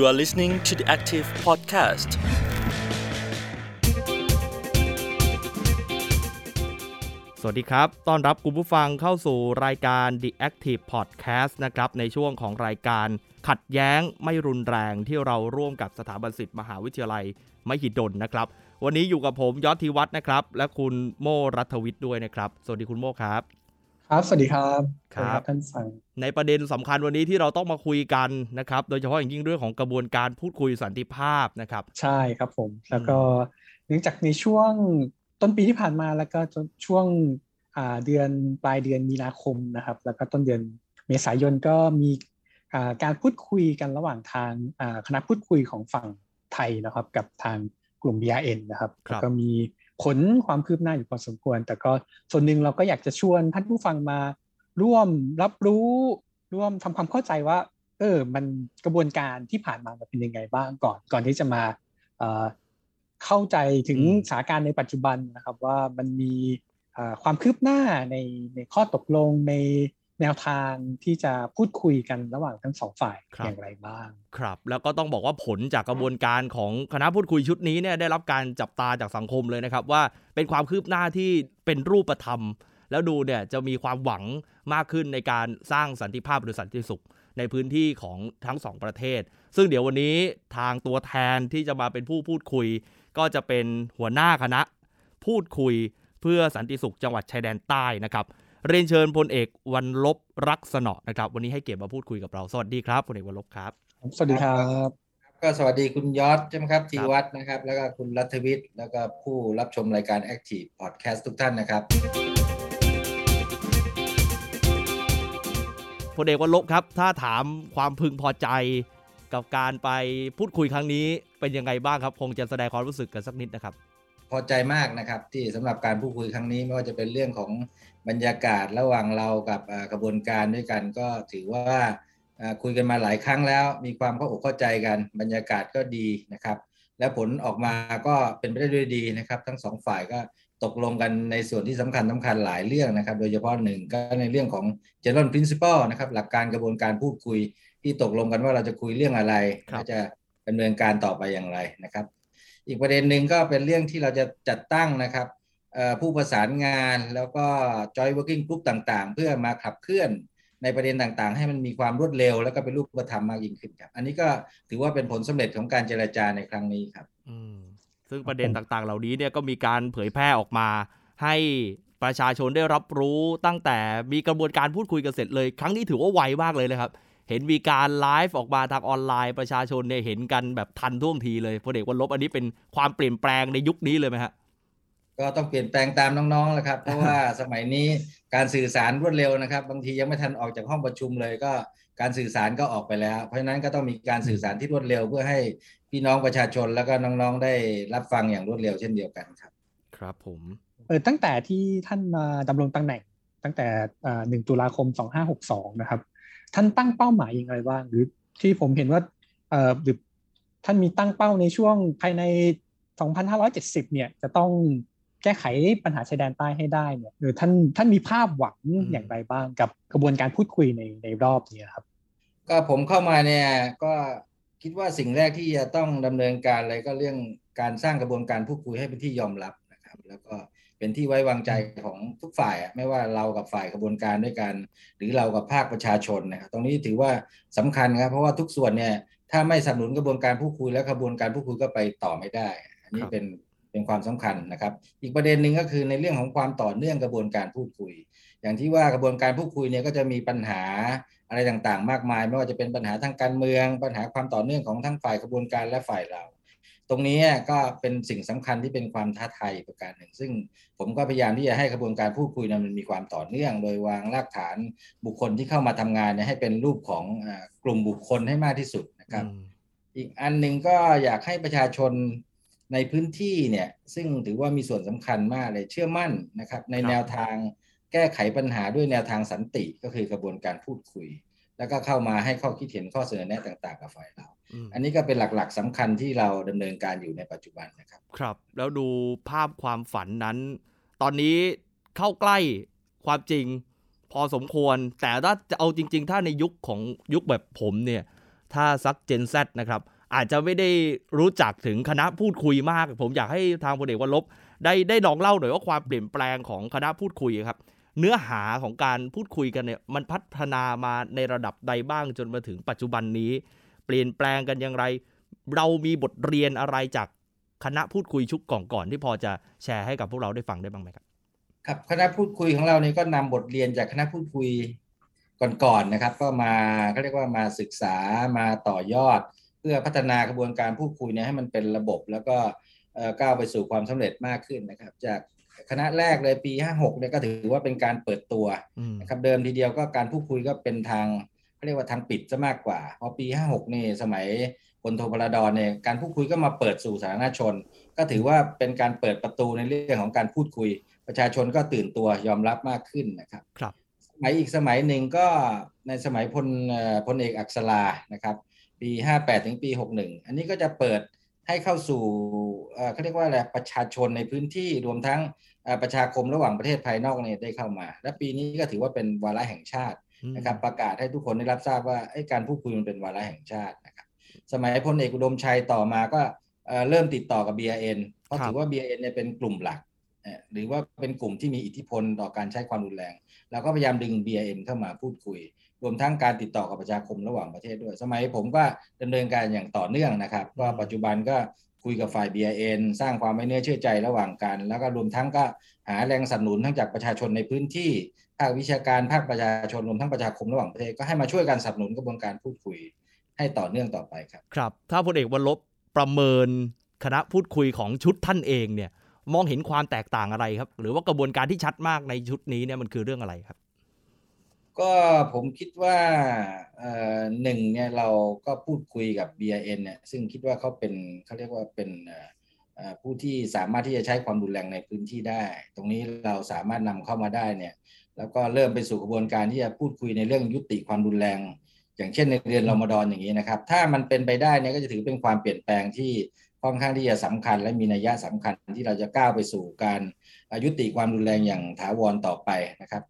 You are listening to the Active Podcast. สวัสดีครับ ต้อนรับคุณผู้ฟังเข้าสู่รายการ The Active Podcast นะครับ ในช่วงของรายการขัดแย้งไม่รุนแรงที่เราร่วมกับสถาบันศิษย์มหาวิทยาลัยมหิดลนะครับ วันนี้อยู่กับผมยอดธีวัฒน์นะครับ และคุณโมรัฐวิทย์ด้วยนะครับ สวัสดีคุณโมครับ ครับ สวัสดีครับครับท่านฟังในประเด็นสำคัญวันนี้ที่เราต้องมาคุยกันนะครับ โดยเฉพาะอย่างยิ่งเรื่องของกระบวนการพูดคุยสันติภาพนะครับ ใช่ครับผม แล้วก็เนื่องจากในช่วงต้นปีที่ผ่านมาแล้วก็จนช่วงอ่าเดือนปลายเดือนมีนาคมนะครับ แล้วก็ต้นเดือนเมษายนก็มีอ่าการพูดคุยกันระหว่างทางอ่าคณะพูดคุยของฝั่งไทยนะครับ กับทางกลุ่ม BRN นะครับครับแล้วก็มี ผลความคืบหน้าอยู่พอสมควร แต่ก็ส่วนหนึ่งเราก็อยากจะชวนท่านผู้ฟังมา ร่วมรับรู้ร่วมทำความเข้าใจว่า เออ มันกระบวนการที่ผ่านมามันเป็นยังไงบ้างก่อน ก่อนที่จะมาเออเข้าใจถึงสถานการณ์ในปัจจุบันนะครับ ว่ามันมีออความคืบหน้าในในข้อตกลงใน แนวทางที่จะพูดคุยกันระหว่างทั้งสองฝ่ายอย่างไรบ้าง ครับ แล้วก็ต้องบอกว่าผลจากกระบวนการของคณะพูดคุยชุดนี้เนี่ยได้รับการจับตาจากสังคมเลยนะครับ ว่าเป็นความคืบหน้าที่เป็นรูปธรรม แล้วดูเนี่ยจะมีความหวังมากขึ้นในการสร้างสันติภาพหรือสันติสุข ในพื้นที่ของทั้งสองประเทศ ซึ่งเดี๋ยววันนี้ทางตัวแทนที่จะมาเป็นผู้พูดคุย ก็จะเป็นหัวหน้าคณะ พูดคุยเพื่อสันติสุขจังหวัดชายแดนใต้นะครับ เรียนเชิญพลเอกวันลบรักษณะนะครับ วันนี้ให้เกียรติมาพูดคุยกับเรา สวัสดีครับพลเอกวันลบครับ สวัสดีครับ ก็สวัสดีคุณยอดใช่ไหมครับทีวัฒน์นะครับ แล้วก็คุณรัฐวิทย์แล้วก็ผู้รับชมรายการ Active Podcast ทุกท่านนะครับพลเอกวันลบครับ ถ้าถามความพึงพอใจกับการไปพูดคุยครั้งนี้เป็นยังไงบ้างครับ คงจะแสดงความรู้สึกกันสักนิดนะครับ พอใจมากนะครับ ที่สำหรับการพูดคุยครั้งนี้ไม่ว่าจะเป็นเรื่องของบรรยากาศระหว่างเรากับอ่ากระบวนการด้วยกัน ก็ถือว่าอ่าคุยกันมาหลายครั้งแล้ว มีความเข้าอกเข้าใจกันบรรยากาศก็ดีนะครับ และผลออกมาก็เป็นไปได้ด้วยดีนะครับ ทั้งสองฝ่ายก็ตกลงกันในส่วนที่สำคัญสำคัญหลายเรื่องนะครับ โดยเฉพาะหนึ่งก็ในเรื่องของ general principle นะครับ หลักการกระบวนการพูดคุยที่ตกลงกันว่าเราจะคุยเรื่องอะไรครับและจะดำเนินการต่อไปอย่างไรนะครับ อีกประเด็นหนึ่งก็เป็นเรื่องที่เราจะจัดตั้งนะครับผู้ประสานงานแล้วก็ joint working group ต่างๆ เพื่อมาขับเคลื่อนในประเด็นต่างๆ ให้มันมีความรวดเร็ว แล้วก็เป็นรูปธรรมมากยิ่งขึ้นครับ อันนี้ก็ถือว่าเป็นผลสำเร็จของการเจรจาในครั้งนี้ครับซึ่งประเด็นต่างๆ เหล่านี้เนี่ยก็มีการเผยแพร่ออกมา ให้ประชาชนได้รับรู้ตั้งแต่มีกระบวนการพูดคุยกันเสร็จเลย ครั้งนี้ถือว่าไวมากเลยนะครับ เห็นมีการไลฟ์ออกมาทางออนไลน์ประชาชนเนี่ยเห็นกันแบบทันท่วงทีเลยพลเอกวันลบอันนี้เป็นความเปลี่ยนแปลงในยุคนี้เลยไหมฮะก็ต้องเปลี่ยนแปลงตามน้องๆแหละครับ เพราะว่าสมัยนี้การสื่อสารรวดเร็วนะครับ บางทียังไม่ทันออกจากห้องประชุมเลยก็การสื่อสารก็ออกไปแล้ว เพราะฉะนั้นก็ต้องมีการสื่อสารที่รวดเร็ว เพื่อให้พี่น้องประชาชนแล้วก็น้องๆ ได้รับฟังอย่างรวดเร็วเช่นเดียวกันครับ ครับผมเออตั้งแต่ที่ท่านมาดำรงตำแหน่งตั้งแต่หนึ่งตุลาคม 2562 นะครับ ท่านตั้งเป้าหมายยังไงบ้าง หรือที่ผมเห็นว่าเออหรือท่านมีตั้งเป้าในช่วงภายใน 2570 เนี่ย จะต้องแก้ไขปัญหาชายแดนใต้ให้ได้เนี่ยหรือท่านท่านมีภาพหวังอย่างไรบ้างกับกระบวนการพูดคุยในในรอบนี้ครับ ก็ผมเข้ามาเนี่ยก็คิดว่าสิ่งแรกที่จะต้องดำเนินการอะไรก็เรื่องการสร้างกระบวนการพูดคุยให้เป็นที่ยอมรับนะครับ แล้วก็ เป็นที่ไว้วางใจของทุกฝ่ายอะไม่ว่าเรากับฝ่ายกระบวนการด้วยกัน หรือเรากับภาคประชาชนนะครับตรงนี้ถือว่าสำคัญครับเพราะว่าทุกส่วนเนี่ยถ้าไม่สนับสนุนกระบวนการพูดคุยและกระบวนการพูดคุยก็ไปต่อไม่ได้ อันนี้เป็นเป็นความสำคัญนะครับ อีกประเด็นหนึ่งก็คือในเรื่องของความต่อเนื่องกระบวนการพูดคุย อย่างที่ว่ากระบวนการพูดคุยเนี่ยก็จะมีปัญหาอะไรต่างๆ มากมาย ไม่ว่าจะเป็นปัญหาทางการเมือง ปัญหาความต่อเนื่องของทั้งฝ่ายกระบวนการและฝ่ายเรา ตรงนี้ก็เป็นสิ่งสำคัญที่เป็นความท้าทายประการหนึ่ง ซึ่งผมก็พยายามที่จะให้กระบวนการพูดคุยนั้นมันมีความต่อเนื่อง โดยวางรากฐานบุคคลที่เข้ามาทำงานเนี่ยให้เป็นรูปของอ่ากลุ่มบุคคลให้มากที่สุดนะครับอืมอีกอันหนึ่งก็อยากให้ประชาชนในพื้นที่เนี่ยซึ่งถือว่ามีส่วนสำคัญมากเลยเชื่อมั่นนะครับ ในครับแนวทางแก้ไขปัญหาด้วยแนวทางสันติก็คือกระบวนการพูดคุย แล้วก็เข้ามาให้ข้อคิดเห็นข้อเสนอแนะต่าง ๆ กับฝ่ายเรา อืมอันนี้ก็เป็นหลักๆสำคัญที่เราดำเนินการอยู่ในปัจจุบันนะครับ ครับ แล้วดูภาพความฝันนั้น ตอนนี้เข้าใกล้ความจริงพอสมควร แต่ถ้าจะเอาจริง ๆ ถ้าในยุคของยุคแบบผมเนี่ย ถ้าซักเจนซนะครับ อาจจะไม่ได้รู้จักถึงคณะพูดคุยมาก ผมอยากให้ทางพลเอกวันลบได้ได้ลองเล่าหน่อยว่าความเปลี่ยนแปลงของคณะพูดคุยครับ เนื้อหาของการพูดคุยกันเนี่ยมันพัฒนามาในระดับใดบ้างจนมาถึงปัจจุบันนี้ เปลี่ยนแปลงกันอย่างไร เรามีบทเรียนอะไรจากคณะพูดคุยชุกก่อนๆที่พอจะแชร์ให้กับพวกเราได้ฟังได้บ้างไหมครับ ครับคณะพูดคุยของเราเนี่ยก็นำบทเรียนจากคณะพูดคุยก่อนๆนะครับ ก็มาเขาเรียกว่ามาศึกษามาต่อยอด เพื่อพัฒนากระบวนการพูดคุยเนี่ยให้มันเป็นระบบ แล้วก็ก้าวไปสู่ความสำเร็จมากขึ้นนะครับ จากคณะแรกเลยปี 56เนี่ยก็ถือว่าเป็นการเปิดตัวนะครับเดิมทีเดียวก็การพูดคุยก็เป็นทาง เขาเรียกว่าทางปิดซะมากกว่าพอปี 56 นี่สมัยพลโทพลดอนเนี่ยการพูดคุยก็มาเปิดสู่สาธารณชน ก็ถือว่าเป็นการเปิดประตูในเรื่องของการพูดคุย ประชาชนก็ตื่นตัวยอมรับมากขึ้นนะครับครับสมัยอีกสมัยหนึ่งก็ในสมัยพลพลเอกอักษรานะครับปี 58 ถึงปี 61 อันนี้ก็จะเปิดให้เข้าสู่เขาเรียกว่าอะไรประชาชนในพื้นที่รวมทั้งประชาคมระหว่างประเทศภายนอกเนี่ยได้เข้ามา และปีนี้ก็ถือว่าเป็นวาระแห่งชาติ นะครับ ประกาศให้ทุกคนได้รับทราบว่าการพูดคุยมันเป็นวาระแห่งชาตินะครับสมัยพลเอกอุดมชัยต่อมาก็เริ่มติดต่อกับ BRN เพราะถือว่า BRN เนี่ยเป็นกลุ่มหลักหรือว่าเป็นกลุ่มที่มีอิทธิพลต่อการใช้ความรุนแรงเราก็พยายามดึง BRN เข้ามาพูดคุย รวมทั้งการติดต่อกับประชาคมระหว่างประเทศด้วย สมัยผมก็ดำเนินการอย่างต่อเนื่องนะครับก็ปัจจุบันก็คุยกับฝ่าย BRN สร้างความไม่เนื้อเชื่อใจระหว่างกัน แล้วก็รวมทั้งก็หาแรงสนับสนุนทั้งจากประชาชนในพื้นที่ ภาควิชาการภาคประชาชนรวมทั้งประชาคมระหว่างประเทศก็ให้มาช่วยกันสนับสนุนกระบวนการพูดคุยให้ต่อเนื่องต่อไปครับ ครับ ถ้าพลเอกวันลบประเมินคณะพูดคุยของชุดท่านเองเนี่ย มองเห็นความแตกต่างอะไรครับ หรือว่ากระบวนการที่ชัดมากในชุดนี้เนี่ยมันคือเรื่องอะไรครับ ก็ผมคิดว่าหนึ่งเนี่ยเราก็พูดคุยกับ BRN เนี่ยซึ่งคิดว่าเขาเป็นเขาเรียกว่าเป็นผู้ที่สามารถที่จะใช้ความรุนแรงในพื้นที่ได้ ตรงนี้เราสามารถนำเข้ามาได้เนี่ย แล้วก็เริ่มไปสู่กระบวนการที่จะพูดคุยในเรื่องยุติความรุนแรง อย่างเช่นในเดือนรอมฎอนอย่างนี้นะครับ ถ้ามันเป็นไปได้เนี่ยก็จะถือเป็นความเปลี่ยนแปลงที่ค่อนข้างที่จะสำคัญ และมีนัยยะสำคัญที่เราจะก้าวไปสู่การยุติความรุนแรงอย่างถาวรต่อไปนะครับ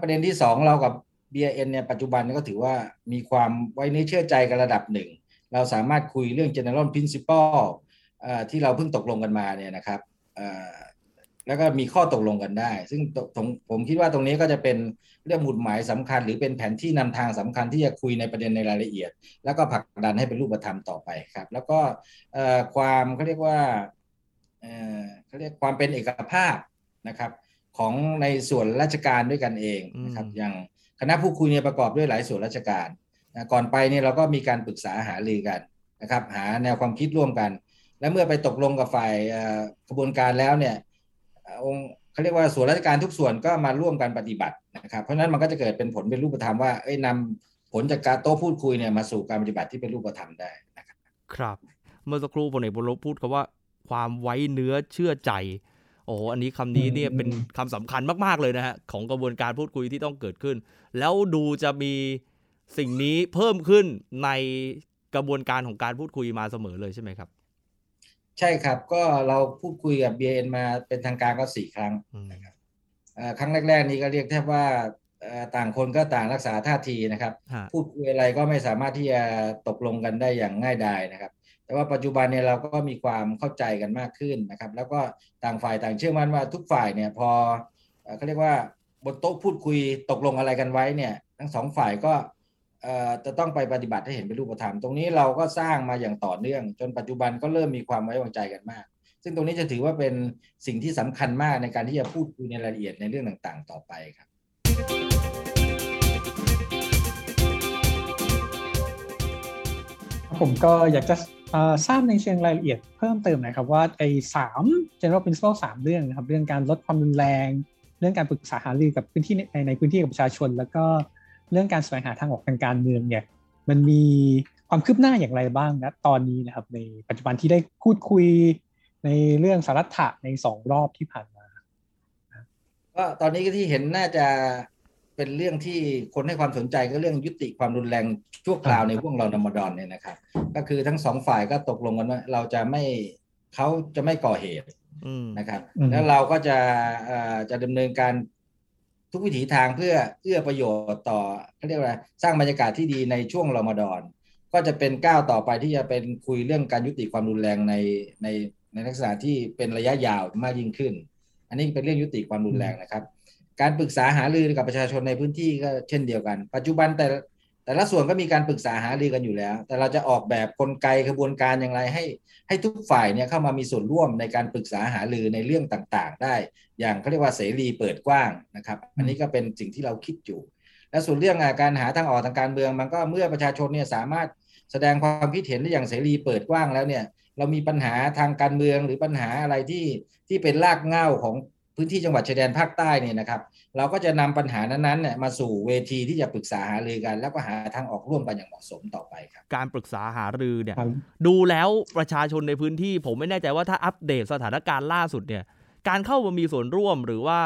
ประเด็นที่ 2 เรากับ BN เนี่ยปัจจุบันก็ถือว่ามีความไว้เนื้อเชื่อใจกันระดับหนึ่ง เราสามารถคุยเรื่อง general principle ที่เราเพิ่งตกลงกันมาเนี่ยนะครับ แล้วก็มีข้อตกลงกันได้ ซึ่งผมคิดว่าตรงนี้ก็จะเป็นเรื่องหมุดหมายสำคัญ หรือเป็นแผนที่นำทางสำคัญที่จะคุยในประเด็นในรายละเอียด แล้วก็ผลักดันให้เป็นรูปธรรมต่อไปครับ แล้วก็ความเขาเรียกว่าเขาเรียกความเป็นเอกภาพนะครับ ของในส่วนราชการด้วยกันเองนะครับอย่างคณะผู้คุยเนี่ยประกอบด้วยหลายส่วนราชการก่อนไปเนี่ยเราก็มีการปรึกษาหารือกันนะครับ หาแนวความคิดร่วมกัน และเมื่อไปตกลงกับฝ่ายกระบวนการแล้วเนี่ย องค์เขาเรียกว่าส่วนราชการทุกส่วนก็มาร่วมกันปฏิบัตินะครับ เพราะฉะนั้นมันก็จะเกิดเป็นผลเป็นรูปธรรมว่าเอ้ยนำผลจากการโต้พูดคุยเนี่ยมาสู่การปฏิบัติที่เป็นรูปธรรมได้นะครับ ครับ เมื่อสักครู่พลเอกบุรพูดคำว่าความไว้เนื้อเชื่อใจ โอ้อันนี้คำนี้เนี่ยเป็นคำสำคัญมากๆเลยนะฮะของกระบวนการพูดคุยที่ต้องเกิดขึ้น แล้วดูจะมีสิ่งนี้เพิ่มขึ้นในกระบวนการของการพูดคุยมาเสมอเลยใช่ไหมครับ ใช่ครับก็เราพูดคุยกับ BN มาเป็นทางการก็สี่ครั้งนะครับครั้งแรก ๆ นี้ก็เรียกแทบว่าต่างคนก็ต่างรักษาท่าทีนะครับ พูดคุยอะไรก็ไม่สามารถที่จะตกลงกันได้อย่างง่ายดายนะครับ แต่ว่าปัจจุบันเนี่ยเราก็มีความเข้าใจกันมากขึ้นนะครับ แล้วก็ต่างฝ่ายต่างเชื่อมั่นว่าทุกฝ่ายเนี่ยพอเขาเรียกว่าบนโต๊ะพูดคุยตกลงอะไรกันไว้เนี่ย ทั้งสองฝ่ายก็ จะต้องไปปฏิบัติให้เห็นเป็นรูปธรรมตรงนี้เราก็สร้างมาอย่างต่อเนื่อง จนปัจจุบันก็เริ่มมีความไว้วางใจกันมาก ซึ่งตรงนี้จะถือว่าเป็นสิ่งที่สำคัญมากในการที่จะพูดคุยในรายละเอียดในเรื่องต่างๆ ต่อไปครับผมก็อยากจะทราบในเชิงรายละเอียดเพิ่มเติมนะครับว่าไอ้สาม general principle สามเรื่องนะครับ เรื่องการลดความรุนแรง เรื่องการปรึกษาหารือกับพื้นที่ในในพื้นที่กับประชาชน แล้วก็ เรื่องการแสวงหาทางออกทางการเมืองเนี่ยมันมีความคืบหน้าอย่างไรบ้างนะตอนนี้นะครับ ในปัจจุบันที่ได้พูดคุยในเรื่องสารัฐะในสองรอบที่ผ่านมาก็ตอนนี้ก็ที่เห็นน่าจะเป็นเรื่องที่คนให้ความสนใจก็เรื่องยุติความรุนแรงชั่วคราวในพวกเราดมดอนเนี่ยนะครับ ก็คือทั้งสองฝ่ายก็ตกลงกันว่าเราจะไม่เขาจะไม่ก่อเหตุนะครับ แล้วเราก็จะจะดำเนินการ ทุกวิถีทางเพื่อเอื้อประโยชน์ต่อเขาเรียกว่าสร้างบรรยากาศที่ดีในช่วงรอมฎอนก็จะเป็นก้าวต่อไปที่จะเป็นคุยเรื่องการยุติความรุนแรงในในในลักษณะที่เป็นระยะยาวมากยิ่งขึ้น อันนี้เป็นเรื่องยุติความรุนแรงนะครับ การปรึกษาหารือกับประชาชนในพื้นที่ก็เช่นเดียวกัน ปัจจุบันแต่ แต่ละส่วนก็มีการปรึกษาหารือกันอยู่แล้ว แต่เราจะออกแบบกลไกกระบวนการอย่างไรให้ ให้ทุกฝ่ายเนี่ยเข้ามามีส่วนร่วมในการปรึกษาหารือในเรื่องต่างๆ ได้ อย่างเขาเรียกว่าเสรีเปิดกว้างนะครับ อันนี้ก็เป็นสิ่งที่เราคิดอยู่ และส่วนเรื่องการหาทางออกทางการเมือง มันก็เมื่อประชาชนเนี่ยสามารถแสดงความคิดเห็นได้อย่างเสรีเปิดกว้างแล้วเนี่ยเรามีปัญหาทางการเมืองหรือปัญหาอะไรที่ที่เป็นรากเหง้าของ พื้นที่จังหวัดชายแดนภาคใต้เนี่ยนะครับ เราก็จะนำปัญหานั้นๆเนี่ยมาสู่เวทีที่จะปรึกษาหารือกัน แล้วก็หาทางออกร่วมกันอย่างเหมาะสมต่อไปครับ การปรึกษาหารือเนี่ยครับดูแล้วประชาชนในพื้นที่ ผมไม่แน่ใจว่าถ้าอัปเดตสถานการณ์ล่าสุดเนี่ย การเข้ามามีส่วนร่วมหรือว่า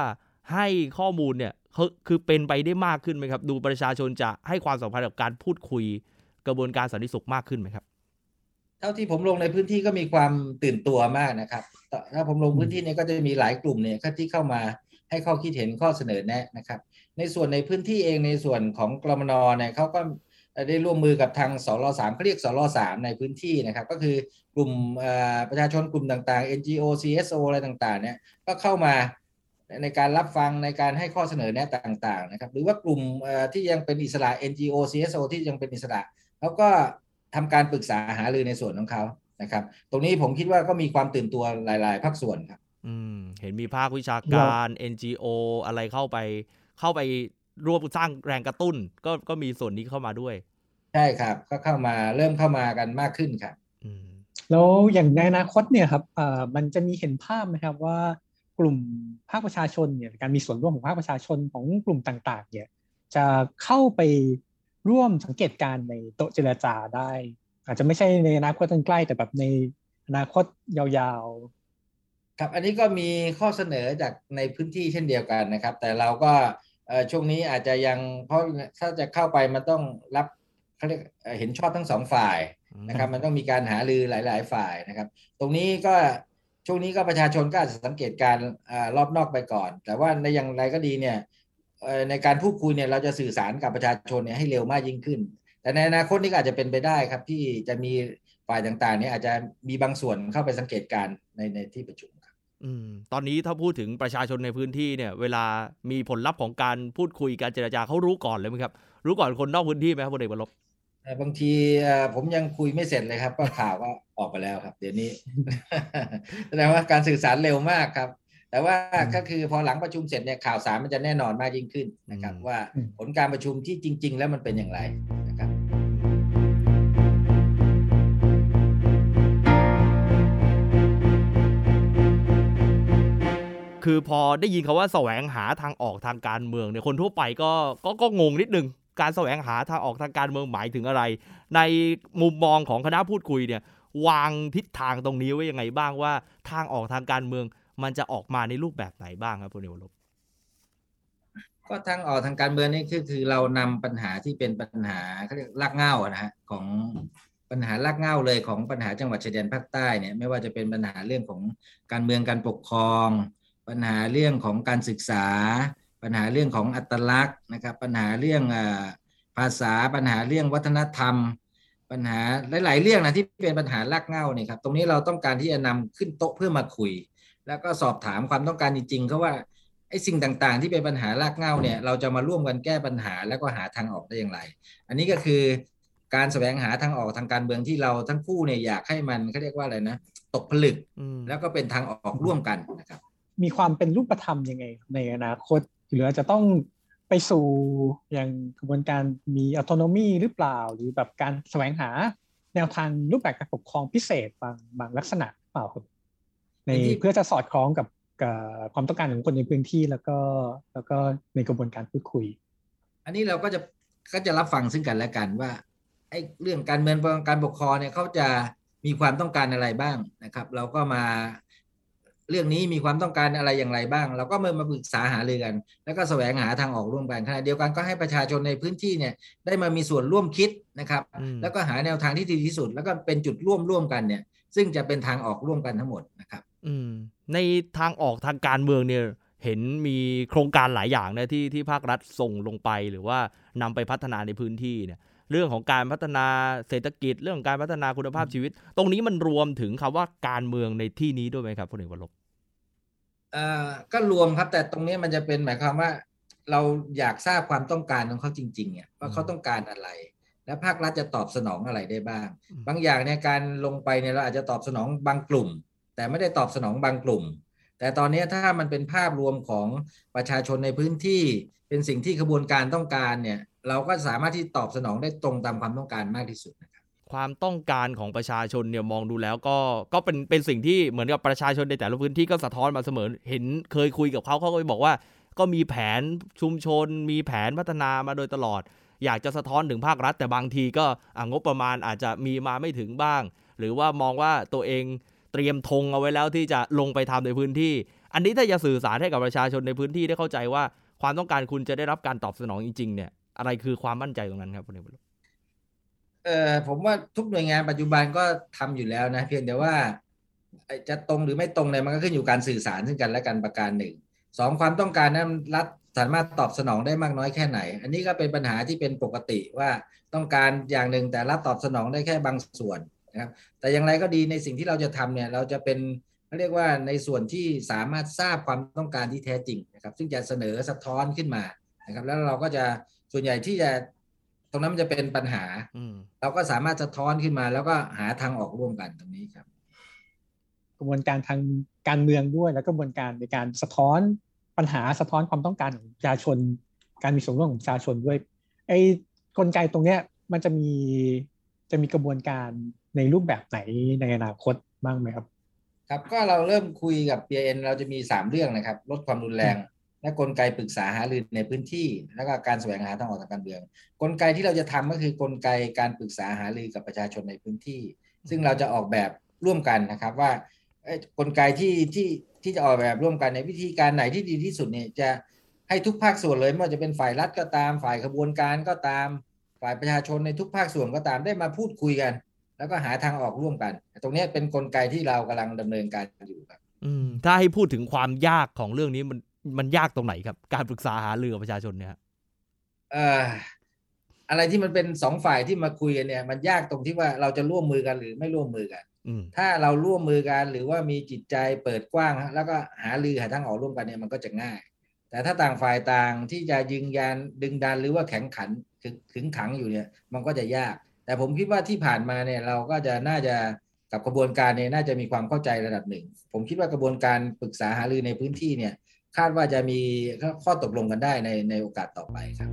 ให้ข้อมูลเนี่ยคือคือเป็นไปได้มากขึ้นไหมครับ ดูประชาชนจะให้ความสำคัญกับการพูดคุย กระบวนการสันติสุขมากขึ้นไหมครับ เท่าที่ผมลงในพื้นที่ก็มีความตื่นตัวมากนะครับ ถ้าผมลงพื้นที่เนี่ยก็จะมีหลายกลุ่มเนี่ยที่เข้ามาให้ข้อคิดเห็นข้อเสนอแนะนะครับ ในส่วนในพื้นที่เองในส่วนของกรมนเนี่ยเขาก็ได้ร่วมมือกับทางสรสามเขาเรียกสรสามในพื้นที่นะครับ ก็คือกลุ่มประชาชนกลุ่มต่างๆ NGO CSO อะไรต่างๆเนี่ยก็เข้ามาในการรับฟังในการให้ข้อเสนอแนะต่าง ๆ นะครับ หรือว่ากลุ่มที่ยังเป็นอิสระ NGO CSO ที่ยังเป็นอิสระเขาก็ ทำการปรึกษาหารือในส่วนของเขานะครับ ตรงนี้ผมคิดว่าก็มีความตื่นตัวหลาย ๆ ภาคส่วนครับอืมเห็นมีภาควิชาการ NGO อะไรเข้าไป เข้าไปร่วมสร้างแรงกระตุ้น ก็ก็มีส่วนนี้เข้ามาด้วย ใช่ครับ ก็เข้ามาเริ่มเข้ามากันมากขึ้นครับอืมแล้วอย่างในอนาคตเนี่ยครับเอ่อมันจะมีเห็นภาพไหมครับว่ากลุ่มภาคประชาชนเนี่ยการมีส่วนร่วมของภาคประชาชนของกลุ่มต่าง ๆ เนี่ย จะเข้าไป ร่วมสังเกตการณ์ในโต๊ะเจรจาได้ อาจจะไม่ใช่ในอนาคตอันใกล้แต่แบบในอนาคตยาวครับ อันนี้ก็มีข้อเสนอจากในพื้นที่เช่นเดียวกันนะครับ แต่เราก็เอ่อช่วงนี้อาจจะยังเพราะถ้าจะเข้าไปมันต้องรับเขาเรียกเอ่อเห็นชอบทั้งสองฝ่ายนะครับ มันต้องมีการหารือหลาย ๆ ฝ่ายนะครับ ตรงนี้ก็ช่วงนี้ก็ประชาชนก็อาจจะสังเกตการณ์อ่ารอบนอกไปก่อน แต่ว่าในอย่างไรก็ดีเนี่ยเอ่อ ในการพูดคุยเนี่ยเราจะสื่อสารกับประชาชนเนี่ยให้เร็วมากยิ่งขึ้น แต่ในอนาคตนี่ก็อาจจะเป็นไปได้ครับที่จะมีฝ่ายต่างๆเนี่ยอาจจะมีบางส่วนเข้าไปสังเกตการณ์ในในที่ประชุมครับอืมตอนนี้ถ้าพูดถึงประชาชนในพื้นที่เนี่ย เวลามีผลลัพธ์ของการพูดคุยการเจรจาเขารู้ก่อนเลยไหมครับ รู้ก่อนคนนอกพื้นที่ไหมครับพลเอกบรลบแต่บางทีเอ่อผมยังคุยไม่เสร็จเลยครับก็ข่าวก็ออกไปแล้วครับ เดี๋ยวนี้แสดงว่าการสื่อสารเร็วมากครับ แต่ว่าก็คือพอหลังประชุมเสร็จเนี่ยข่าวสารมันจะแน่นอนมากยิ่งขึ้นนะครับ ว่าผลการประชุมที่จริง ๆ แล้วมันเป็นอย่างไรนะครับคือพอได้ยินคาว่าแสวงหาทางออกทางการเมืองเนี่ยคนทั่วไปก็ก็ก็งงนิดนึงการแสวงหาทางออกทางการเมืองหมายถึงอะไร ในมุมมองของคณะพูดคุยเนี่ยวางทิศทางตรงนี้ไว้ยังไงบ้างว่าทางออกทางการเมือง มันจะออกมาในรูปแบบไหนบ้างครับพลเอกบรลบก็ทางออกทางการเมืองนี่คือคือเรานำปัญหาที่เป็นปัญหาเขาเรียกรากเง้านะฮะของปัญหารากเง้าเลยของปัญหาจังหวัดชายแดนภาคใต้เนี่ยไม่ว่าจะเป็นปัญหาเรื่องของการเมืองการปกครอง ปัญหาเรื่องของการศึกษา ปัญหาเรื่องของอัตลักษณ์นะครับ ปัญหาเรื่องภาษาปัญหาเรื่องวัฒนธรรม ปัญหาหลาย ๆ เรื่องนะที่เป็นปัญหารากเง้าเนี่ยครับตรงนี้เราต้องการที่จะนำขึ้นโต๊ะเพื่อมาคุย แล้วก็สอบถามความต้องการจริงๆเขาว่าไอ้สิ่งต่างๆ ที่เป็นปัญหารากเหง้าเนี่ยเราจะมาร่วมกันแก้ปัญหาแล้วก็หาทางออกได้อย่างไร อันนี้ก็คือการแสวงหาทางออกทางการเมืองที่เราทั้งคู่เนี่ยอยากให้มันเขาเรียกว่าอะไรนะ ตกผลึกอืมแล้วก็เป็นทางออกร่วมกันนะครับๆมีความเป็นรูปธรรมยังไง ในอนาคตหรืออาจจะต้องไปสู่อย่างกระบวนการมีอ t o โนมีหรือเปล่า หรือแบบการแสวงหาแนวทางรูปแบบการปกครองพิเศษบางบางลักษณะเปล่าครับ ในในที่เพื่อจะสอดคล้องกับกับความต้องการของคนในพื้นที่แล้วก็แล้วก็ในกระบวนการพูดคุย อันนี้เราก็จะก็จะรับฟังซึ่งกันและกันว่าไอ้เรื่องการเมืองการปกครองเนี่ยเขาจะมีความต้องการอะไรบ้างนะครับ เราก็มาเรื่องนี้มีความต้องการอะไรอย่างไรบ้าง เราก็มามาปรึกษาหารือกัน แล้วก็แสวงหาทางออกร่วมกันขณะเดียวกันก็ให้ประชาชนในพื้นที่เนี่ยได้มามีส่วนร่วมคิดนะครับอืมแล้วก็หาแนวทางที่ดีที่สุด แล้วก็เป็นจุดร่วมร่วมกันเนี่ย ซึ่งจะเป็นทางออกร่วมกันทั้งหมดนะครับอืม ในทางออกทางการเมืองเนี่ยเห็นมีโครงการหลายอย่างนะที่ที่ภาครัฐส่งลงไปหรือว่านำไปพัฒนาในพื้นที่เนี่ยเรื่องของการพัฒนาเศรษฐกิจเรื่องของการพัฒนาคุณภาพชีวิต ตรงนี้มันรวมถึงคำว่าการเมืองในที่นี้ด้วยไหมครับพลเอกวรบเอ่อก็รวมครับ แต่ตรงนี้มันจะเป็นหมายความว่า เราอยากทราบความต้องการของเขาจริงๆเนี่ยว่าเขาต้องการอะไร และภาครัฐจะตอบสนองอะไรได้บ้าง บางอย่างเนี่ยการลงไปเนี่ยเราอาจจะตอบสนองบางกลุ่ม แต่ไม่ได้ตอบสนองบางกลุ่ม แต่ตอนนี้ถ้ามันเป็นภาพรวมของประชาชนในพื้นที่เป็นสิ่งที่ขบวนการต้องการเนี่ยเราก็สามารถที่ตอบสนองได้ตรงตามความต้องการมากที่สุดนะครับความต้องการของประชาชนเนี่ยมองดูแล้วก็ก็เป็นเป็นสิ่งที่เหมือนกับประชาชนในแต่ละพื้นที่ก็สะท้อนมาเสมอเห็นเคยคุยกับเขาเขาก็บอกว่า ก็มีแผนชุมชน มีแผนพัฒนามาโดยตลอด อยากจะสะท้อนถึงภาครัฐ แต่บางทีก็งบประมาณอาจจะมีมาไม่ถึงบ้าง หรือว่ามองว่าตัวเอง เตรียมธงเอาไว้แล้วที่จะลงไปทำในพื้นที่ อันนี้ถ้าจะสื่อสารให้กับประชาชนในพื้นที่ได้เข้าใจว่า ความต้องการคุณจะได้รับการตอบสนองจริงๆเนี่ยอะไรคือความมั่นใจตรงนั้นครับคุณเอกเออผมว่าทุกหน่วยงานปัจจุบันก็ทำอยู่แล้วนะ เพียงแต่ว่าจะตรงหรือไม่ตรงเนี่ยมันก็ขึ้นอยู่การสื่อสารซึ่งกันและกันประการหนึ่งสองความต้องการนั้นรัฐสามารถตอบสนองได้มากน้อยแค่ไหน อันนี้ก็เป็นปัญหาที่เป็นปกติว่าต้องการอย่างหนึ่งแต่รัฐตอบสนองได้แค่บางส่วน นะครับแต่อย่างไรก็ดีในสิ่งที่เราจะทำเนี่ยเราจะเป็นเขาเรียกว่าในส่วนที่สามารถทราบความต้องการที่แท้จริงนะครับ ซึ่งจะเสนอสะท้อนขึ้นมานะครับ แล้วเราก็จะส่วนใหญ่ที่จะตรงนั้นมันจะเป็นปัญหาเราก็สามารถสะท้อนขึ้นมา แล้วก็หาทางออกร่วมกันตรงนี้ครับ กระบวนการทางการเมืองด้วยแล้วก็กระบวนการในการสะท้อนปัญหาสะท้อนความต้องการของประชาชน การมีส่วนร่วมของประชาชนด้วยไอ้กลไกตรงเนี้ยมันจะมีจะมีกระบวนการ ในรูปแบบไหนในอนาคตบ้างไหมครับ ครับก็เราเริ่มคุยกับ PN เราจะมีสามเรื่องนะครับ ลดความรุนแรง และกลไกปรึกษาหารือในพื้นที่ แล้วก็การแสวงหาทางออกทางการเมือง กลไกที่เราจะทำก็คือกลไกการปรึกษาหารือกับประชาชนในพื้นที่ ซึ่งเราจะออกแบบร่วมกันนะครับว่ากลไกที่ที่ที่จะออกแบบร่วมกันในวิธีการไหนที่ดีที่สุดเนี่ยจะให้ทุกภาคส่วนเลยไม่ว่าจะเป็นฝ่ายรัฐก็ตาม ฝ่ายขบวนการก็ตาม ฝ่ายประชาชนในทุกภาคส่วนก็ตามได้มาพูดคุยกัน แล้วก็หาทางออกร่วมกัน ตรงนี้เป็นนกลไกที่เรากำลังดำเนินการอยู่ครับ อืมถ้าให้พูดถึงความยากของเรื่องนี้มันมันยากตรงไหนครับ การปรึกษาหารือกับประชาชนเนี่ยเอ่ออะไรที่มันเป็นสองฝ่ายที่มาคุยกันเนี่ย มันยากตรงที่ว่าเราจะร่วมมือกันหรือไม่ร่วมมือกันถ้าเราร่วมมือกันหรือว่ามีจิตใจเปิดกว้าง แล้วก็หาลือหาทางออกร่วมกันเนี่ยมันก็จะง่าย แต่ถ้าต่างฝ่ายต่างที่จะยึงยันดึงดันหรือว่าแข็งขันขึงขังอยู่เนี่ย มันก็จะยาก แต่ผมคิดว่าที่ผ่านมาเนี่ยเราก็จะน่าจะกับกระบวนการเนี่ยน่าจะมีความเข้าใจระดับหนึ่ง ผมคิดว่ากระบวนการปรึกษาหารือในพื้นที่เนี่ยคาดว่าจะมีข้อตกลงกันได้ในในโอกาสต่อไปครับ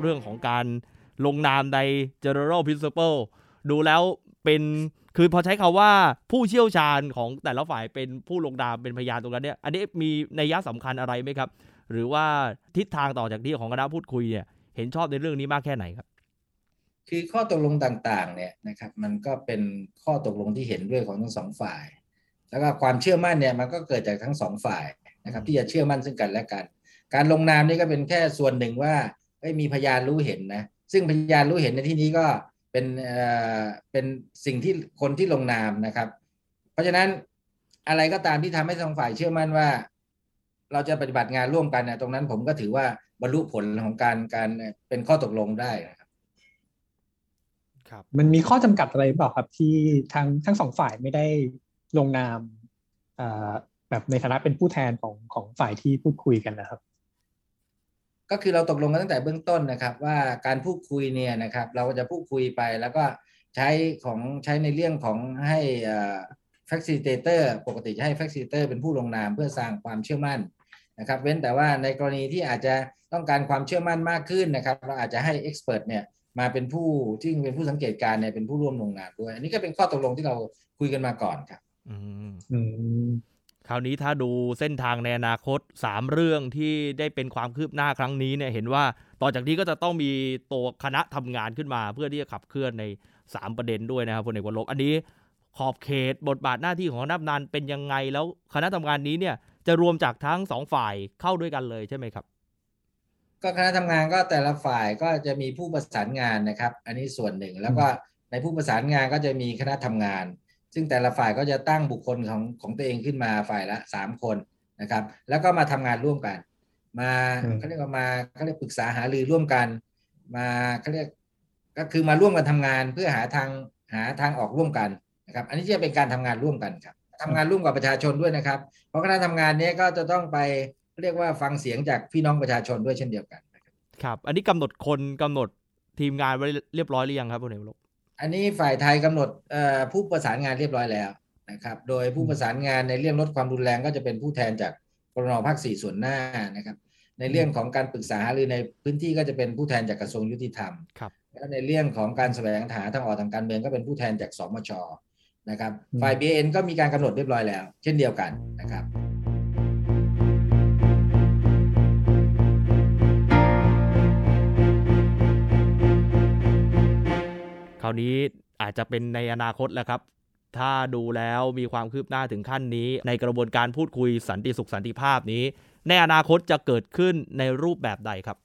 เรื่องของการลงนามใน general principle ดูแล้วเป็น คือพอใช้คาว่าผู้เชี่ยวชาญของแต่ละฝ่ายเป็นผู้ลงนามเป็นพยานตรงนั้นเนี่ย อันนี้มีในยะสำคัญอะไรไหมครับ หรือว่าทิศทางต่อจากที่ของคณะพูดคุยเนี่ยเห็นชอบในเรื่องนี้มากแค่ไหนครับ คือข้อตกลงต่างๆ เนี่ยนะครับ มันก็เป็นข้อตกลงที่เห็นด้วยของทั้งสองฝ่าย แล้วก็ความเชื่อมั่นเนี่ยมันก็เกิดจากทั้งสองฝ่ายนะครับ ที่จะเชื่อมั่นซึ่งกันและกัน การลงนามนี่ก็เป็นแค่ส่วนหนึ่งว่ามีพยานรู้เห็นนะซึ่งพยานรู้เห็นในที่นี้ก็ เป็นเอ่อเป็นสิ่งที่คนที่ลงนามนะครับ เพราะฉะนั้นอะไรก็ตามที่ทำให้ทางฝ่ายเชื่อมั่นว่า เราจะปฏิบัติงานร่วมกันเนี่ยตรงนั้นผมก็ถือว่าบรรลุผลของการการเป็นข้อตกลงได้นะครับครับ มันมีข้อจำกัดอะไรเปล่าครับ ที่ทั้งทั้งสองฝ่ายไม่ได้ลงนามแบบในฐานะเป็นผู้แทนของของฝ่ายที่พูดคุยกันนะครับ ก็คือเราตกลงกันตั้งแต่เบื้องต้นนะครับ ว่าการพูดคุยเนี่ยนะครับ เราจะพูดคุยไปแล้วก็ใช้ของใช้ในเรื่องของให้ facilitator ปกติจะให้ facilitator เป็นผู้ลงนามเพื่อสร้างความเชื่อมั่นนะครับ เว้นแต่ว่าในกรณีที่อาจจะต้องการความเชื่อมั่นมากขึ้นนะครับ เราอาจจะให้ expert เนี่ยมาเป็นผู้ที่เป็นผู้สังเกตการเนี่ยเป็นผู้ร่วมลงนามด้วย อันนี้ก็เป็นข้อตกลงที่เราคุยกันมาก่อนครับ อืม คราวนี้ถ้าดูเส้นทางในอนาคต 3 เรื่องที่ได้เป็นความคืบหน้าครั้งนี้เนี่ยเห็นว่าต่อจากนี้ก็จะต้องมีตัวคณะทำงานขึ้นมา เพื่อที่จะขับเคลื่อนใน 3 ประเด็นด้วยนะครับพลเอกวรลบอันนี้ขอบเขตบทบาทหน้าที่ของคณะทำงานเป็นยังไงแล้วคณะทำงานนี้เนี่ยจะรวมจากทั้งสองฝ่ายเข้าด้วยกันเลยใช่ไหมครับ ก็คณะทำงานก็แต่ละฝ่ายก็จะมีผู้ประสานงานนะครับ อันนี้ส่วนหนึ่งแล้วก็ในผู้ประสานงานก็จะมีคณะทำงาน ซึ่งแต่ละฝ่ายก็จะตั้งบุคคลของของตัวเองขึ้นมาฝ่ายละสามคนนะครับ แล้วก็มาทำงานร่วมกัน มาอืมเขาเรียกว่ามาเขาเรียกปรึกษาหารือร่วมกัน มาเขาเรียกก็คือมาร่วมกันทำงานเพื่อหาทางหาทางออกร่วมกันนะครับ อันนี้จะเป็นการทำงานร่วมกันครับทำงานร่วมกับประชาชนด้วยนะครับ เพราะคณะทำงานเนี้ก็จะต้องไปเรียกว่าฟังเสียงจากพี่น้องประชาชนด้วยเช่นเดียวกันนะครับครับ อันนี้กำหนดคนกำหนดทีมงานไว้เรียบร้อยหรือยังครับพลเอกวรลบ อันนี้ฝ่ายไทยกำหนดเอ่อผู้ประสานงานเรียบร้อยแล้วนะครับ โดยผู้ประสานงานในเรื่องลดความรุนแรงก็จะเป็นผู้แทนจากกรนภาคสี่ส่วนหน้านะครับ ในเรื่องของการปรึกษาหารือในพื้นที่ก็จะเป็นผู้แทนจากกระทรวงยุติธรรมครับแล้วในเรื่องของการแสวงหาทางออกทางการเมืองก็เป็นผู้แทนจากสมชนะครับอืมฝ่าย BN ก็มีการกำหนดเรียบร้อยแล้ว เช่นเดียวกันนะครับาวนี้อาจจะเป็นในอนาคตแล้วครับ ถ้าดูแล้วมีความคืบหน้าถึงขั้นนี้ ในกระบวนการพูดคุยสันติสุขสันติภาพนี้ ในอนาคตจะเกิดขึ้นในรูปแบบใดครับ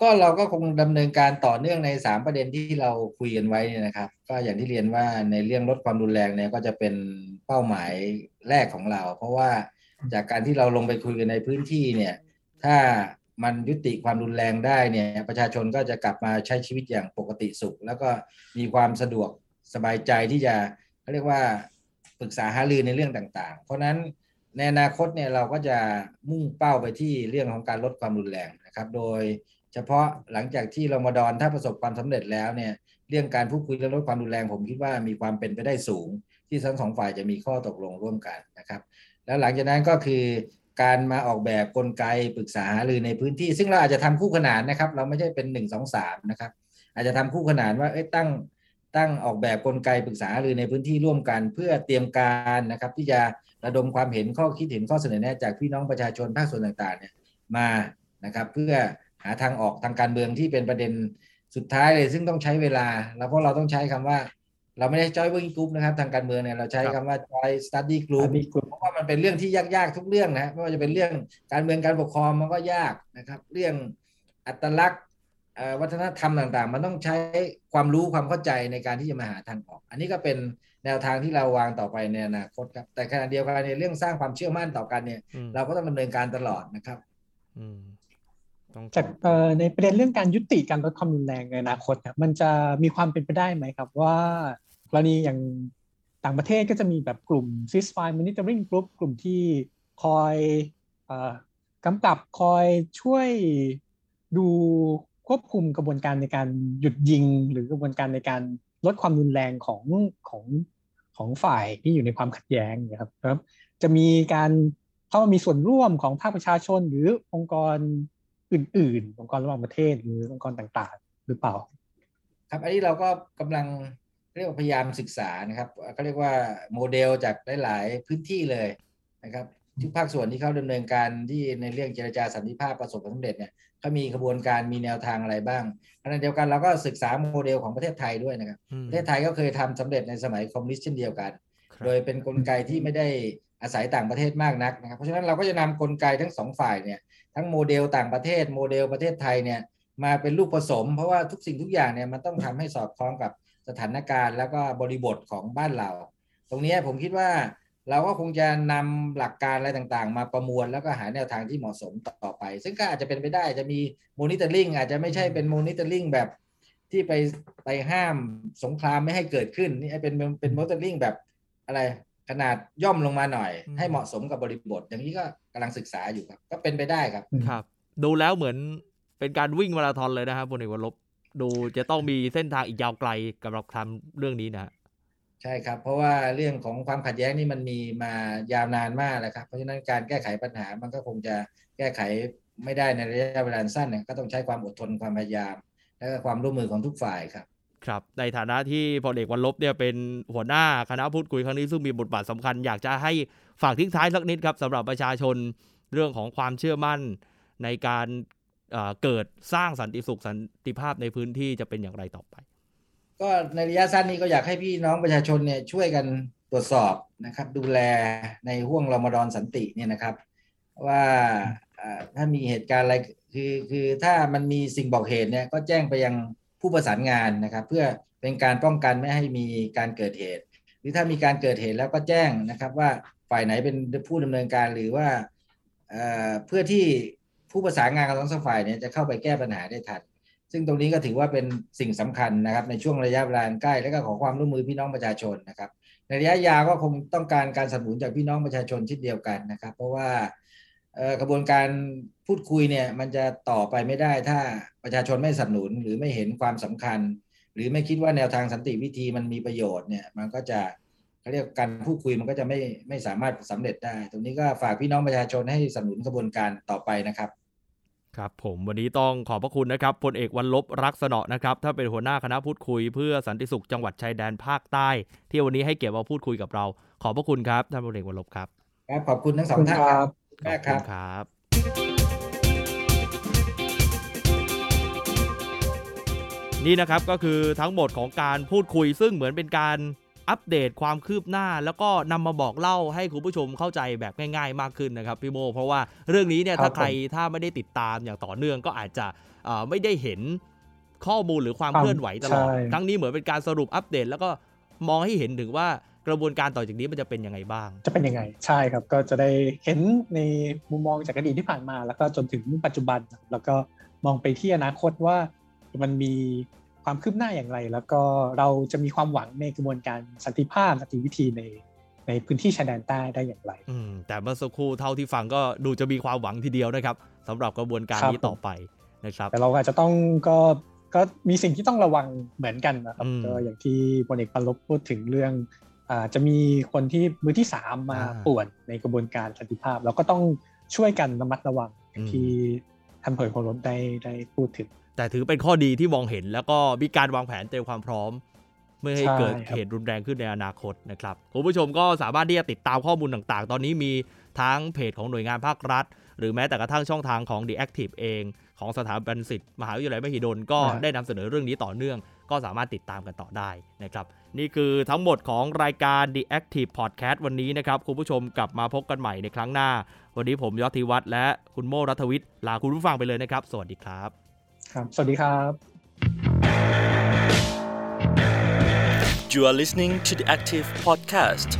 ก็เราก็คงดำเนินการต่อเนื่องใน 3 ประเด็นที่เราคุยกันไว้เนี่ยนะครับ ก็อย่างที่เรียนว่าในเรื่องลดความรุนแรงเนี่ยก็จะเป็นเป้าหมายแรกของเรา เพราะว่าจากการที่เราลงไปคุยกันในพื้นที่เนี่ยถ้า มันยุติความรุนแรงได้เนี่ยประชาชนก็จะกลับมาใช้ชีวิตอย่างปกติสุข แล้วก็มีความสะดวกสบายใจที่จะเขาเรียกว่าปรึกษาหารือในเรื่องต่าง ๆ เพราะฉะนั้นในอนาคตเนี่ยเราก็จะมุ่งเป้าไปที่เรื่องของการลดความรุนแรงนะครับ โดยเฉพาะหลังจากที่เรามาดอนถ้าประสบความสำเร็จแล้วเนี่ยเรื่องการพูดคุยเรื่องลดความรุนแรงผมคิดว่ามีความเป็นไปได้สูง ที่ทั้งสองฝ่ายจะมีข้อตกลงร่วมกันนะครับ แล้วหลังจากนั้นก็คือ การมาออกแบบกลไกปรึกษาหารือในพื้นที่ ซึ่งเราอาจจะทำคู่ขนานนะครับ เราไม่ใช่เป็นหนึ่งสองสามนะครับ อาจจะทำคู่ขนานว่าเอ้ยตั้งตั้งออกแบบกลไกปรึกษาหรือในพื้นที่ร่วมกัน เพื่อเตรียมการนะครับ ที่จะระดมความเห็นข้อคิดเห็นข้อเสนอแนะจากพี่น้องประชาชนภาคส่วนต่างๆเนี่ยมานะครับ เพื่อหาทางออกทางการเมืองที่เป็นประเด็นสุดท้ายเลย ซึ่งต้องใช้เวลา แล้วเพราะเราต้องใช้คำว่า เราไม่ได้ Joint Work Group นะครับ ทางการเมืองเนี่ยเราใช้คำว่า Joint Study Group Study Group เพราะว่ามันเป็นเรื่องที่ยากๆทุกเรื่องนะฮะไม่ว่าจะเป็นเรื่องการเมืองการปกครองมันก็ยากนะครับ เรื่องอัตลักษณ์เอ่อวัฒนธรรมต่างๆ มันต้องใช้ความรู้ความเข้าใจในการที่จะมาหาทางออก อันนี้ก็เป็นแนวทางที่เราวางต่อไปในอนาคตครับ แต่ขณะเดียวกันในเรื่องสร้างความเชื่อมั่นต่อกันเนี่ยอืมเราก็ต้องดำเนินการตลอดนะครับอืมต้องจากเอ่อในประเด็นเรื่องการยุติการลดความรุนแรงในอนาคตเนี่ยมันจะมีความเป็นไปได้ไหมครับว่า กรณีอย่างต่างประเทศก็จะมีแบบกลุ่ม ceasefire monitoring group กลุ่มที่คอยอกำกับคอยช่วยดูควบคุมกระบวนการในการหยุดยิง หรือกระบวนการในการลดความรุนแรงของของของฝ่ายที่อยู่ในความขัดแย้งนะครับครับ จะมีการเข้ามามีส่วนร่วมของภาคประชาชน หรือองค์กรอื่น ๆ องค์กรระหว่างประเทศหรือองค์กรต่างๆ หรือเปล่า ครับอันนี้เราก็กำลัง เรียกว่าพยายามศึกษานะครับก็เรียกว่าโมเดลจากหลาย ๆ พื้นที่เลยนะครับทุกภาคส่วนที่เขาดำเนินการที่ในเรื่องเจรจาสันติภาพประสบความสำเร็จเนี่ยเขามีกระบวนการมีแนวทางอะไรบ้างขณะเดียวกันเราก็ศึกษาโมเดลของประเทศไทยด้วยนะครับอืมประเทศไทยก็เคยทำสำเร็จในสมัยคอมมิวนิสต์เช่นเดียวกันครับโดยเป็นกลไกที่ไม่ได้อาศัยต่างประเทศมากนักนะครับเพราะฉะนั้นเราก็จะนำกลไกทั้งสองฝ่ายเนี่ยทั้งโมเดลต่างประเทศโมเดลประเทศไทยเนี่ยมาเป็นลูกผสม เพราะว่าทุกสิ่งทุกอย่างเนี่ยมันต้องทำให้สอดคล้องกับ สถานการณ์แล้วก็บริบทของบ้านเรา ตรงเนี้ยผมคิดว่าเราก็คงจะนำหลักการอะไรต่างๆ มาประมวลแล้วก็หาแนวทางที่เหมาะสมต่อไป ซึ่งก็อาจจะเป็นไปได้จะมี monitoring อาจจะไม่ใช่เป็น monitoring แบบที่ไปไปห้ามสงครามไม่ให้เกิดขึ้นนี่เป็นเป็นโมนิเตอร์ลิงแบบอะไรขนาดย่อมลงมาหน่อยอืมให้เหมาะสมกับบริบท อย่างนี้ก็กำลังศึกษาอยู่ครับ ก็เป็นไปได้ครับครับ ดูแล้วเหมือนเป็นการวิ่งมาราธอนเลยนะครับพลเอกวรลบ ดูจะต้องมีเส้นทางอีกยาวไกลสำหรับทำเรื่องนี้นะฮะใช่ครับ เพราะว่าเรื่องของความขัดแย้งนี่มันมีมายาวนานมากแล้วครับ เพราะฉะนั้นการแก้ไขปัญหามันก็คงจะแก้ไขไม่ได้ในระยะเวลาสั้นเนี่ยก็ต้องใช้ความอดทนความพยายาม และก็ความร่วมมือของทุกฝ่ายครับครับในฐานะที่พลเอกวันลบเนี่ยเป็นหัวหน้าคณะพูดคุยครั้งนี้ซึ่งมีบทบาทสำคัญอยากจะให้ฝากทิ้งท้ายสักนิดครับสำหรับประชาชนเรื่องของความเชื่อมั่นในการ เกิดสร้างสันติสุขสันติภาพในพื้นที่จะเป็นอย่างไรต่อไป ก็ในระยะสั้นนี้ก็อยากให้พี่น้องประชาชนเนี่ยช่วยกันตรวจสอบนะครับ ดูแลในห่วงรอมฎอนสันติเนี่ยนะครับว่าอ่าถ้ามีเหตุการณ์อะไรคือคือถ้ามันมีสิ่งบอกเหตุเนี่ยก็แจ้งไปยังผู้ประสานงานนะครับ เพื่อเป็นการป้องกันไม่ให้มีการเกิดเหตุ หรือถ้ามีการเกิดเหตุแล้วก็แจ้งนะครับว่าฝ่ายไหนเป็นผู้ดำเนินการหรือว่าเพื่อที่ ผู้ประสานงานกับทั้งสองฝ่ายเนี่ยจะเข้าไปแก้ปัญหาได้ทัน ซึ่งตรงนี้ก็ถือว่าเป็นสิ่งสำคัญนะครับ ในช่วงระยะเวลาใกล้และก็ขอความร่วมมือพี่น้องประชาชนนะครับ ในระยะยาวก็คงต้องการการสนับสนุนจากพี่น้องประชาชนเช่นเดียวกันนะครับ เพราะว่ากระบวนการพูดคุยเนี่ยมันจะต่อไปไม่ได้ ถ้าประชาชนไม่สนับสนุนหรือไม่เห็นความสำคัญ หรือไม่คิดว่าแนวทางสันติวิธีมันมีประโยชน์เนี่ยมันก็จะเขาเรียกการพูดคุยมันก็จะไม่ไม่สามารถสำเร็จได้ ตรงนี้ก็ฝากพี่น้องประชาชนให้สนับสนุนกระบวนการต่อไปนะครับ ครับผมวันนี้ต้องขอบพระคุณนะครับพลเอกวันลบรักษณะนะครับถ้าเป็นหัวหน้าคณะพูดคุย เพื่อสันติสุขจังหวัดชายแดนภาคใต้ ที่วันนี้ให้เกียรติมาพูดคุยกับเรา ขอบพระคุณครับท่านพลเอกวันลบครับครับขอบคุณทั้งสองท่านครับขอบคุณครับนี่นะครับก็คือทั้งหมดของการพูดคุยซึ่งเหมือนเป็นการ อัปเดตความคืบหน้า แล้วก็นำมาบอกเล่าให้คุณผู้ชมเข้าใจแบบง่าย ๆ มากขึ้นนะครับพี่โมเพราะว่าเรื่องนี้เนี่ยถ้าใครถ้าไม่ได้ติดตามอย่างต่อเนื่องก็อาจจะไม่ได้เห็นข้อมูลหรือความเคลื่อนไหวตลอดครั้งนี้เหมือนเป็นการสรุปอัปเดต แล้วก็มองให้เห็นถึงว่ากระบวนการต่อจากนี้มันจะเป็นยังไงบ้าง จะเป็นยังไง ใช่ครับ ก็จะได้เห็นในมุมมองจากอดีตที่ผ่านมา แล้วก็จนถึงปัจจุบัน แล้วก็มองไปที่อนาคตว่ามันมี ความคืบหน้าอย่างไร แล้วก็เราจะมีความหวังในกระบวนการสันติภาพสันติวิธีในในพื้นที่ชายแดนใต้ได้อย่างไรอืมแต่เมื่อสักครู่เท่าที่ฟังก็ดูจะมีความหวังทีเดียวนะครับสำหรับกระบวนการนี้ต่อไปนะครับ แต่เราอาจจะต้องก็ก็มีสิ่งที่ต้องระวังเหมือนกันนะครับก็อย่างที่พลเอกปลบพูดถึงเรื่องอาจะมีคนที่มือที่สามมาป่วนในกระบวนการสันติภาพ เราก็ต้องช่วยกันระมัดระวังที่ ท่านเผยพลรได้ได้พูดถึง แต่ถือเป็นข้อดีที่มองเห็น แล้วก็มีการวางแผนเตรียมความพร้อม เมื่อให้เกิดเหตุรุนแรงขึ้นในอนาคตนะครับคุณผู้ชมก็สามารถที่จะติดตามข้อมูลต่างๆ ตอนนี้มีทั้งเพจของหน่วยงานภาครัฐ หรือแม้แต่กระทั่งช่องทางของ The Active เอง ของสถาบันสิทธิ์มหาวิทยาลัยมหิดลก็ได้นำเสนอเรื่องนี้ต่อเนื่อง ก็สามารถติดตามกันต่อได้นะครับ นี่คือทั้งหมดของรายการ The Active Podcast วันนี้นะครับ คุณผู้ชมกลับมาพบกันใหม่ในครั้งหน้า วันนี้ผมยศธิวัฒน์และคุณโมรัฐวิทย์ลาคุณผู้ฟังไปเลยนะครับ สวัสดีครับ ครับ สวัสดีครับ You are listening to the Active Podcast